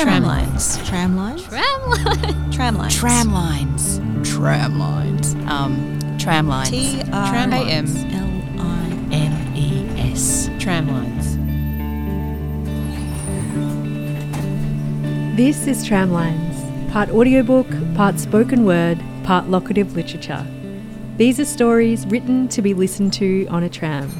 Tram lines. Tram lines? Tramline. Tram lines. Tram lines. Tram lines. Um, tram lines. T R Tram lines. M L I. N E S. Tram lines. This is Tramlines, part audiobook, part spoken word, part locative literature. These are stories written to be listened to on a tram.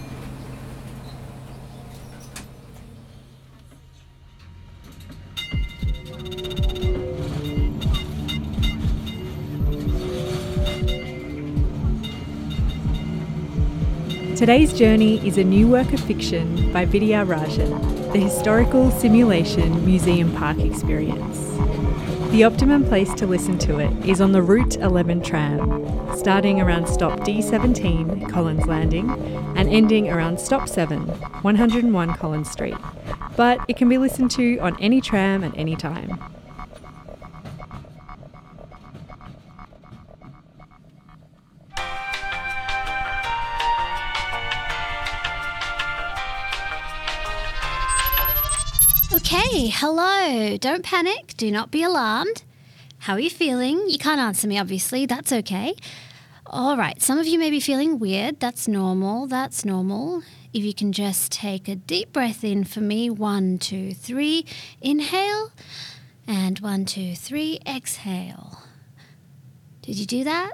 Today's journey is a new work of fiction by Vidya Rajan, the historical simulation museum park experience. The optimum place to listen to it is on the Route 11 tram, starting around stop D17, Collins Landing, and ending around stop 7, 101 Collins Street. But it can be listened to on any tram at any time. Okay, hello. Don't panic. Do not be alarmed. How are you feeling? You can't answer me, obviously. That's okay. All right, some of you may be feeling weird. That's normal. That's normal. If you can just take a deep breath in for me. One, two, three. Inhale. And one, two, three. Exhale. Did you do that?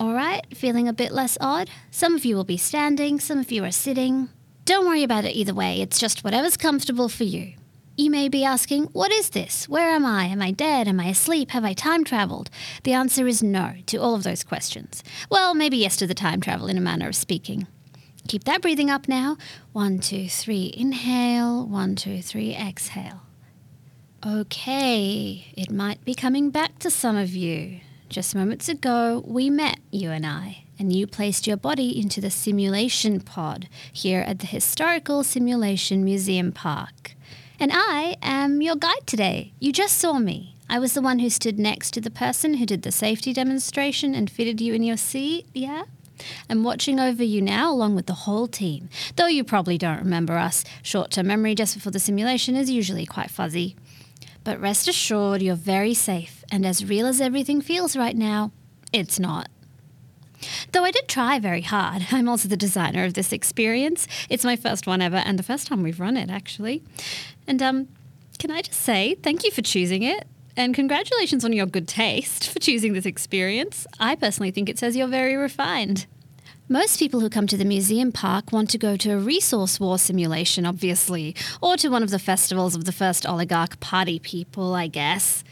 All right, feeling a bit less odd? Some of you will be standing, some of you are sitting. Don't worry about it either way, it's just whatever's comfortable for you. You may be asking, What is this? Where am I? Am I dead? Am I asleep? Have I time travelled? The answer is no to all of those questions. Well, maybe yes to the time travel in a manner of speaking. Keep that breathing up now. One, two, three, inhale. One, two, three, exhale. Okay, it might be coming back to some of you. Just moments ago, we met, you and I, and you placed your body into the simulation pod here at the Historical Simulation Museum Park. And I am your guide today. You just saw me. I was the one who stood next to the person who did the safety demonstration and fitted you in your seat, yeah? I'm watching over you now along with the whole team. Though you probably don't remember us, short term memory just before the simulation is usually quite fuzzy. But rest assured, you're very safe, and as real as everything feels right now, it's not. Though I did try very hard. I'm also the designer of this experience. It's my first one ever, and the first time we've run it, actually. And, um, can I just say thank you for choosing it? And congratulations on your good taste for choosing this experience. I personally think it says you're very refined. Most people who come to the museum park want to go to a resource war simulation, obviously, or to one of the festivals of the first oligarch party people, I guess.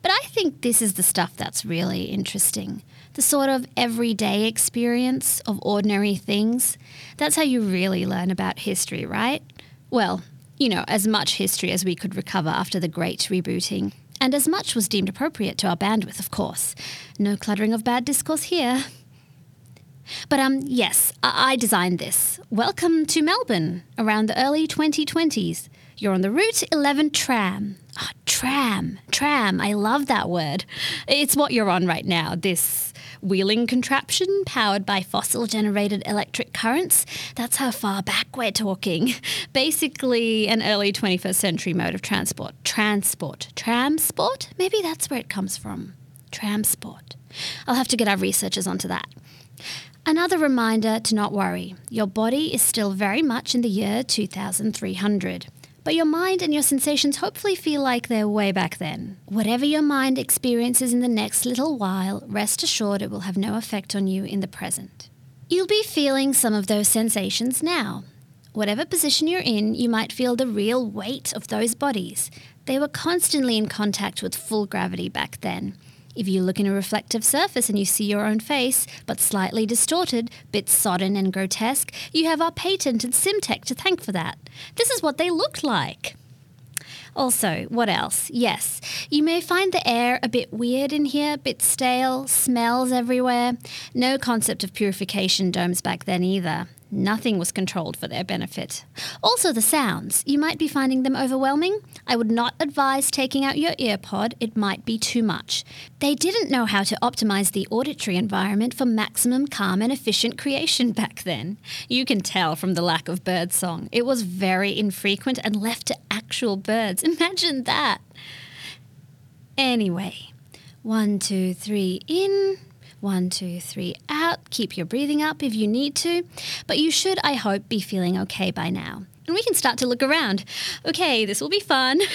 But I think this is the stuff that's really interesting. The sort of everyday experience of ordinary things. That's how you really learn about history, right? Well, you know, as much history as we could recover after the great rebooting. And as much was deemed appropriate to our bandwidth, of course. No cluttering of bad discourse here. But um, yes, I, I designed this. Welcome to Melbourne, around the early 2020s. You're on the Route 11 tram. Ah, tram, tram. I love that word. It's what you're on right now. This wheeling contraption powered by fossil generated electric currents. That's how far back we're talking. Basically, an early 21st century mode of transport. Transport. Tramsport? Maybe that's where it comes from. Tramsport. I'll have to get our researchers onto that. Another reminder to not worry. Your body is still very much in the year 2300. But your mind and your sensations hopefully feel like they're way back then. Whatever your mind experiences in the next little while, rest assured it will have no effect on you in the present. You'll be feeling some of those sensations now. Whatever position you're in, you might feel the real weight of those bodies. They were constantly in contact with full gravity back then. If you look in a reflective surface and you see your own face, but slightly distorted, bit sodden and grotesque, you have our patented Simtech to thank for that. This is what they looked like. Also, what else? Yes, you may find the air a bit weird in here, a bit stale, smells everywhere. No concept of purification domes back then either. Nothing was controlled for their benefit. Also, the sounds. You might be finding them overwhelming. I would not advise taking out your earpod, it might be too much. They didn't know how to optimize the auditory environment for maximum calm and efficient creation back then. You can tell from the lack of birdsong. It was very infrequent and left to actual birds. Imagine that. Anyway, one, two, three in, one, two, three out. Keep your breathing up if you need to, but you should, I hope, be feeling okay by now. And we can start to look around. Okay, this will be fun.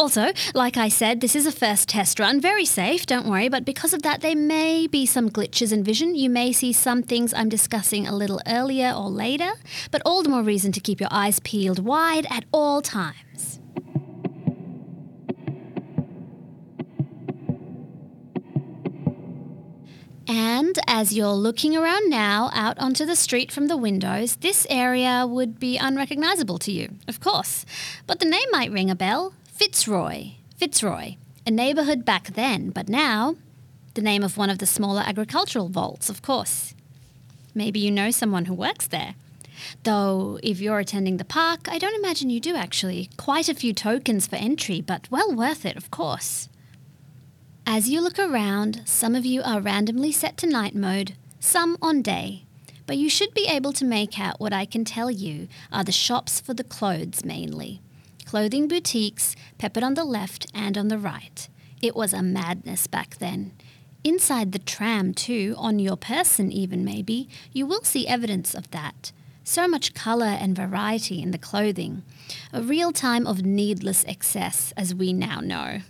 Also, like I said, this is a first test run, very safe, don't worry, but because of that, there may be some glitches in vision. You may see some things I'm discussing a little earlier or later, but all the more reason to keep your eyes peeled wide at all times. And as you're looking around now out onto the street from the windows, this area would be unrecognizable to you, of course. But the name might ring a bell Fitzroy. Fitzroy. A neighborhood back then, but now, the name of one of the smaller agricultural vaults, of course. Maybe you know someone who works there. Though, if you're attending the park, I don't imagine you do actually. Quite a few tokens for entry, but well worth it, of course. As you look around, some of you are randomly set to night mode, some on day. But you should be able to make out what I can tell you are the shops for the clothes mainly. Clothing boutiques peppered on the left and on the right. It was a madness back then. Inside the tram, too, on your person even maybe, you will see evidence of that. So much colour and variety in the clothing. A real time of needless excess, as we now know.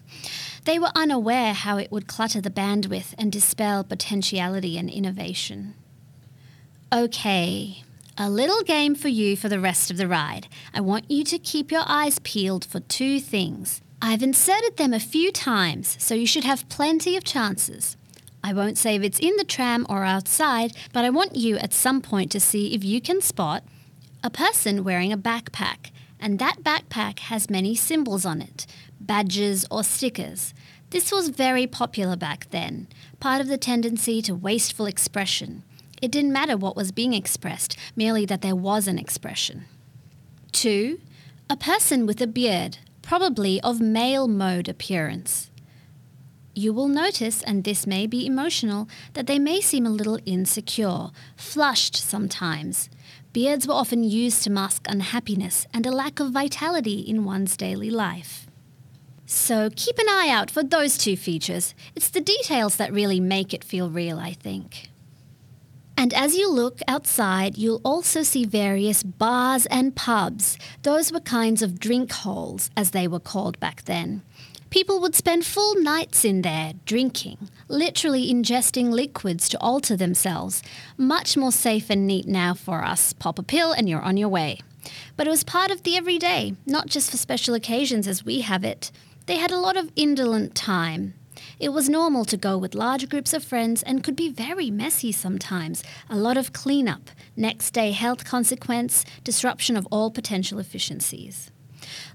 They were unaware how it would clutter the bandwidth and dispel potentiality and innovation. Okay, a little game for you for the rest of the ride. I want you to keep your eyes peeled for two things. I've inserted them a few times, so you should have plenty of chances. I won't say if it's in the tram or outside, but I want you at some point to see if you can spot a person wearing a backpack, and that backpack has many symbols on it badges or stickers. This was very popular back then, part of the tendency to wasteful expression. It didn't matter what was being expressed, merely that there was an expression. 2. A person with a beard, probably of male mode appearance. You will notice, and this may be emotional, that they may seem a little insecure, flushed sometimes. Beards were often used to mask unhappiness and a lack of vitality in one's daily life. So keep an eye out for those two features. It's the details that really make it feel real, I think. And as you look outside, you'll also see various bars and pubs. Those were kinds of drink holes, as they were called back then. People would spend full nights in there drinking, literally ingesting liquids to alter themselves. Much more safe and neat now for us. Pop a pill and you're on your way. But it was part of the everyday, not just for special occasions as we have it. They had a lot of indolent time. It was normal to go with large groups of friends and could be very messy sometimes. A lot of cleanup, next day health consequence, disruption of all potential efficiencies.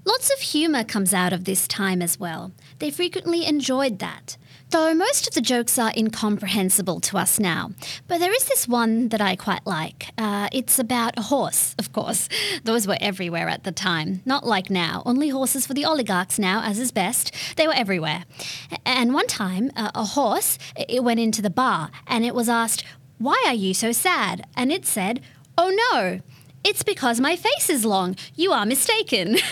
Lots of humour comes out of this time as well. They frequently enjoyed that. Though most of the jokes are incomprehensible to us now. But there is this one that I quite like. Uh, it's about a horse, of course. Those were everywhere at the time. Not like now. Only horses for the oligarchs now, as is best. They were everywhere. And one time, uh, a horse, it went into the bar and it was asked, Why are you so sad? And it said, Oh no, it's because my face is long. You are mistaken.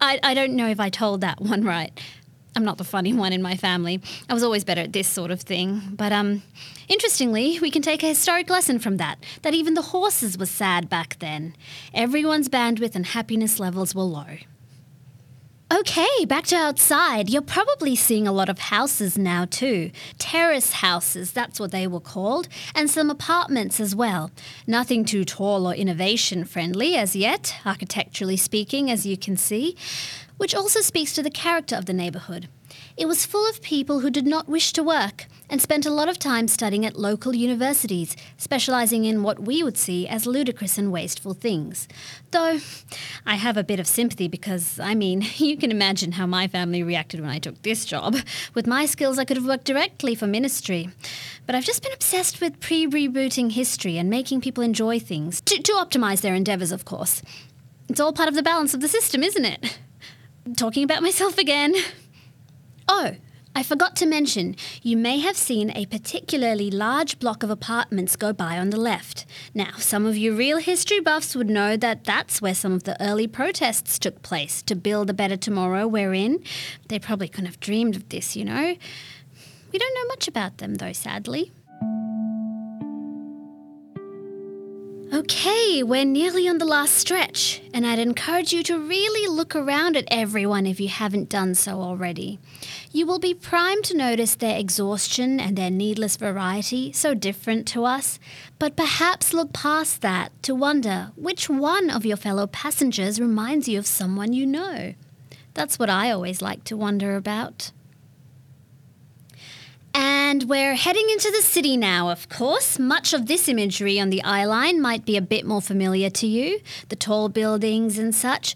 I, I don't know if I told that one right. I'm not the funny one in my family. I was always better at this sort of thing. But um, interestingly, we can take a historic lesson from that. That even the horses were sad back then. Everyone's bandwidth and happiness levels were low. Okay, back to outside. You're probably seeing a lot of houses now too. Terrace houses, that's what they were called, and some apartments as well. Nothing too tall or innovation friendly as yet, architecturally speaking, as you can see which also speaks to the character of the neighbourhood. It was full of people who did not wish to work and spent a lot of time studying at local universities, specialising in what we would see as ludicrous and wasteful things. Though I have a bit of sympathy because, I mean, you can imagine how my family reacted when I took this job. With my skills, I could have worked directly for ministry. But I've just been obsessed with pre rebooting history and making people enjoy things, to, to optimise their endeavours, of course. It's all part of the balance of the system, isn't it? Talking about myself again. Oh, I forgot to mention, you may have seen a particularly large block of apartments go by on the left. Now, some of you real history buffs would know that that's where some of the early protests took place to build a better tomorrow we're in. They probably couldn't have dreamed of this, you know. We don't know much about them, though, sadly. Okay, we're nearly on the last stretch, and I'd encourage you to really look around at everyone if you haven't done so already. You will be primed to notice their exhaustion and their needless variety, so different to us, but perhaps look past that to wonder which one of your fellow passengers reminds you of someone you know. That's what I always like to wonder about. And we're heading into the city now, of course. Much of this imagery on the eye line might be a bit more familiar to you the tall buildings and such,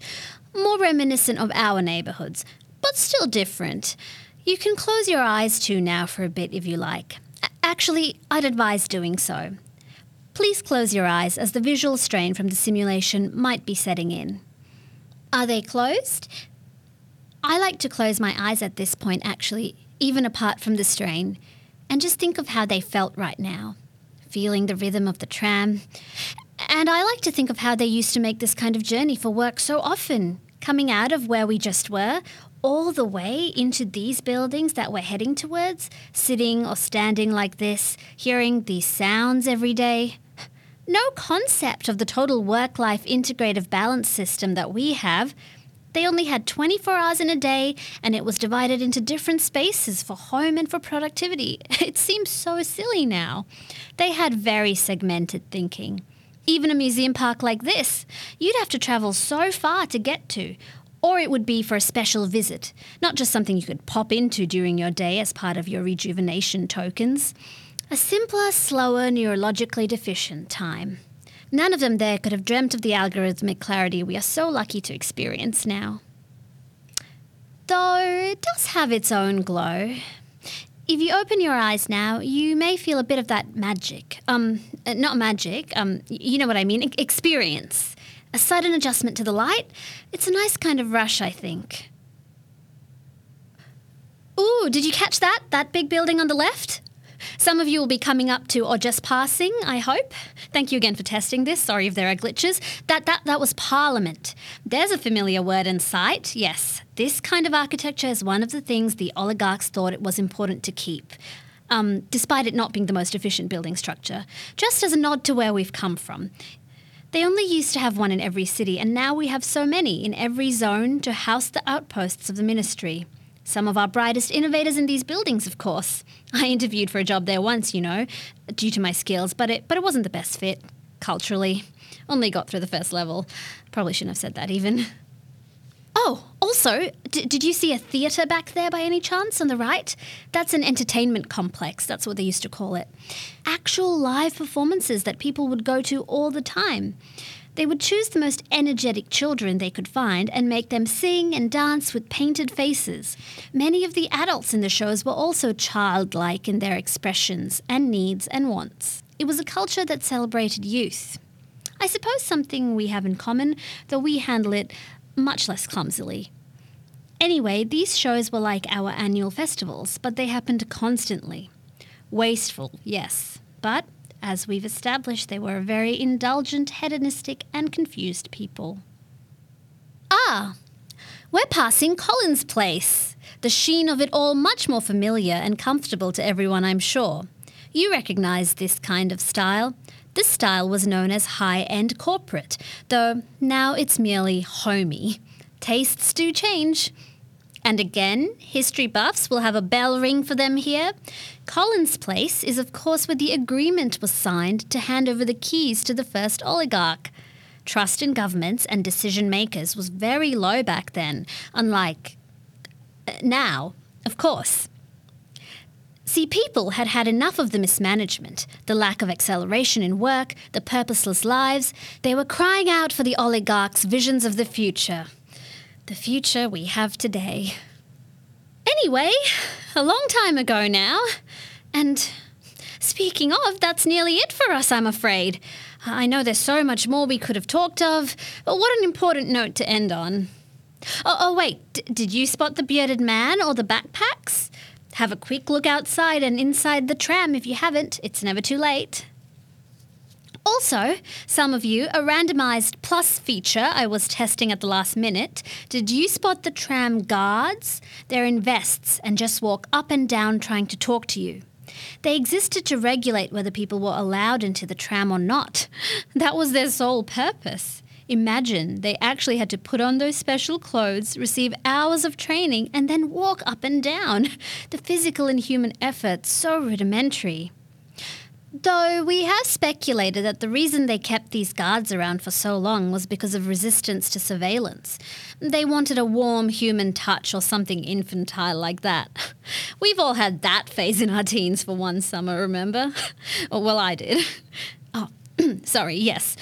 more reminiscent of our neighbourhoods, but still different. You can close your eyes too now for a bit if you like. Actually, I'd advise doing so. Please close your eyes as the visual strain from the simulation might be setting in. Are they closed? I like to close my eyes at this point, actually, even apart from the strain, and just think of how they felt right now, feeling the rhythm of the tram. And I like to think of how they used to make this kind of journey for work so often, coming out of where we just were, all the way into these buildings that we're heading towards, sitting or standing like this, hearing these sounds every day. No concept of the total work life integrative balance system that we have. They only had 24 hours in a day, and it was divided into different spaces for home and for productivity. It seems so silly now. They had very segmented thinking. Even a museum park like this, you'd have to travel so far to get to, or it would be for a special visit, not just something you could pop into during your day as part of your rejuvenation tokens. A simpler, slower, neurologically deficient time. None of them there could have dreamt of the algorithmic clarity we are so lucky to experience now. Though it does have its own glow. If you open your eyes now, you may feel a bit of that magic. Um, uh, not magic, um, you know what I mean, experience. A sudden adjustment to the light. It's a nice kind of rush, I think. Ooh, did you catch that? That big building on the left? Some of you will be coming up to or just passing, I hope. Thank you again for testing this. Sorry if there are glitches. That that that was Parliament. There's a familiar word in sight. Yes, this kind of architecture is one of the things the oligarchs thought it was important to keep. Um, despite it not being the most efficient building structure, just as a nod to where we've come from. They only used to have one in every city, and now we have so many in every zone to house the outposts of the ministry. Some of our brightest innovators in these buildings, of course. I interviewed for a job there once, you know, due to my skills, but it but it wasn't the best fit culturally. Only got through the first level. Probably shouldn't have said that even. Oh, also, d- did you see a theatre back there by any chance on the right? That's an entertainment complex, that's what they used to call it. Actual live performances that people would go to all the time. They would choose the most energetic children they could find and make them sing and dance with painted faces. Many of the adults in the shows were also childlike in their expressions and needs and wants. It was a culture that celebrated youth. I suppose something we have in common, though we handle it much less clumsily. Anyway, these shows were like our annual festivals, but they happened constantly. Wasteful, yes, but as we've established, they were a very indulgent, hedonistic, and confused people. Ah, we're passing Collins Place. The sheen of it all much more familiar and comfortable to everyone, I'm sure. You recognize this kind of style. This style was known as high end corporate, though now it's merely homey. Tastes do change. And again, history buffs will have a bell ring for them here. Collins Place is, of course, where the agreement was signed to hand over the keys to the first oligarch. Trust in governments and decision makers was very low back then, unlike uh, now, of course. See, people had had enough of the mismanagement, the lack of acceleration in work, the purposeless lives. They were crying out for the oligarchs' visions of the future. The future we have today. Anyway, a long time ago now. And speaking of, that's nearly it for us, I'm afraid. I know there's so much more we could have talked of, but what an important note to end on. Oh, oh wait, D- did you spot the bearded man or the backpacks? have a quick look outside and inside the tram if you haven't. It's never too late. Also, some of you, a randomized plus feature I was testing at the last minute. Did you spot the tram guards? They're in vests and just walk up and down trying to talk to you. They existed to regulate whether people were allowed into the tram or not. That was their sole purpose. Imagine they actually had to put on those special clothes, receive hours of training, and then walk up and down. The physical and human effort so rudimentary. Though we have speculated that the reason they kept these guards around for so long was because of resistance to surveillance. They wanted a warm human touch or something infantile like that. We've all had that phase in our teens for one summer, remember? well, I did. Oh, sorry, yes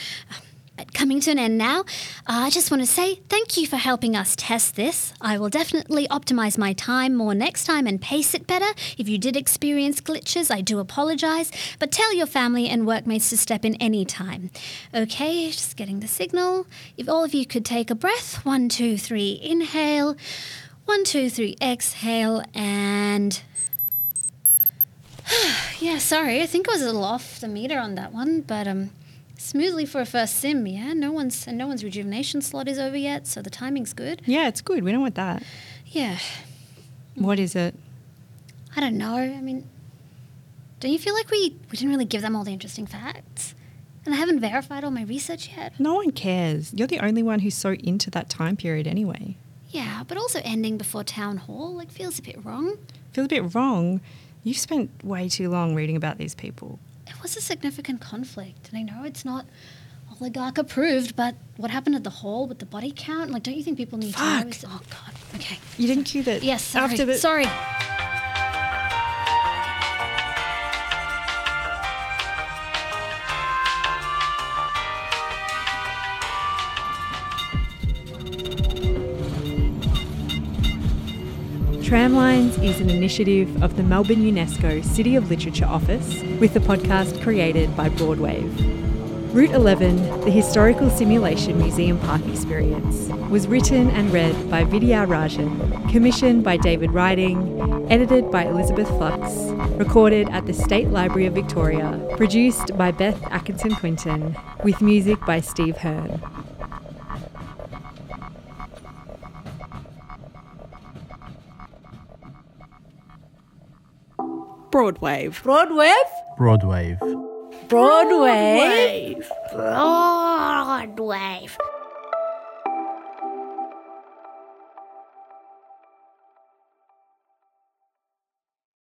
coming to an end now. Uh, I just want to say thank you for helping us test this. I will definitely optimize my time more next time and pace it better. If you did experience glitches, I do apologize, but tell your family and workmates to step in any time. Okay, just getting the signal. If all of you could take a breath one, two, three, inhale, one, two, three, exhale, and. yeah, sorry, I think I was a little off the meter on that one, but um, smoothly for a first sim. Yeah, no one's and no one's rejuvenation slot is over yet, so the timing's good. Yeah, it's good. We don't want that. Yeah. What is it? I don't know. I mean, don't you feel like we we didn't really give them all the interesting facts? And I haven't verified all my research yet. No one cares. You're the only one who's so into that time period anyway. Yeah, but also ending before town hall like feels a bit wrong. Feels a bit wrong. You've spent way too long reading about these people it was a significant conflict. And I know it's not oligarch approved, but what happened at the hall with the body count? Like, don't you think people need Fuck. to know? Oh, God. Okay. You didn't cue that. Yes, sorry. After the- sorry. Tramlines is an initiative of the Melbourne UNESCO City of Literature Office with the podcast created by Broadwave. Route 11, the historical simulation museum park experience, was written and read by Vidya Rajan, commissioned by David Ryding, edited by Elizabeth Flux, recorded at the State Library of Victoria, produced by Beth Atkinson Quinton, with music by Steve Hearne. Broadwave. Broadwave? Broadwave. Broadwave. Broadwave.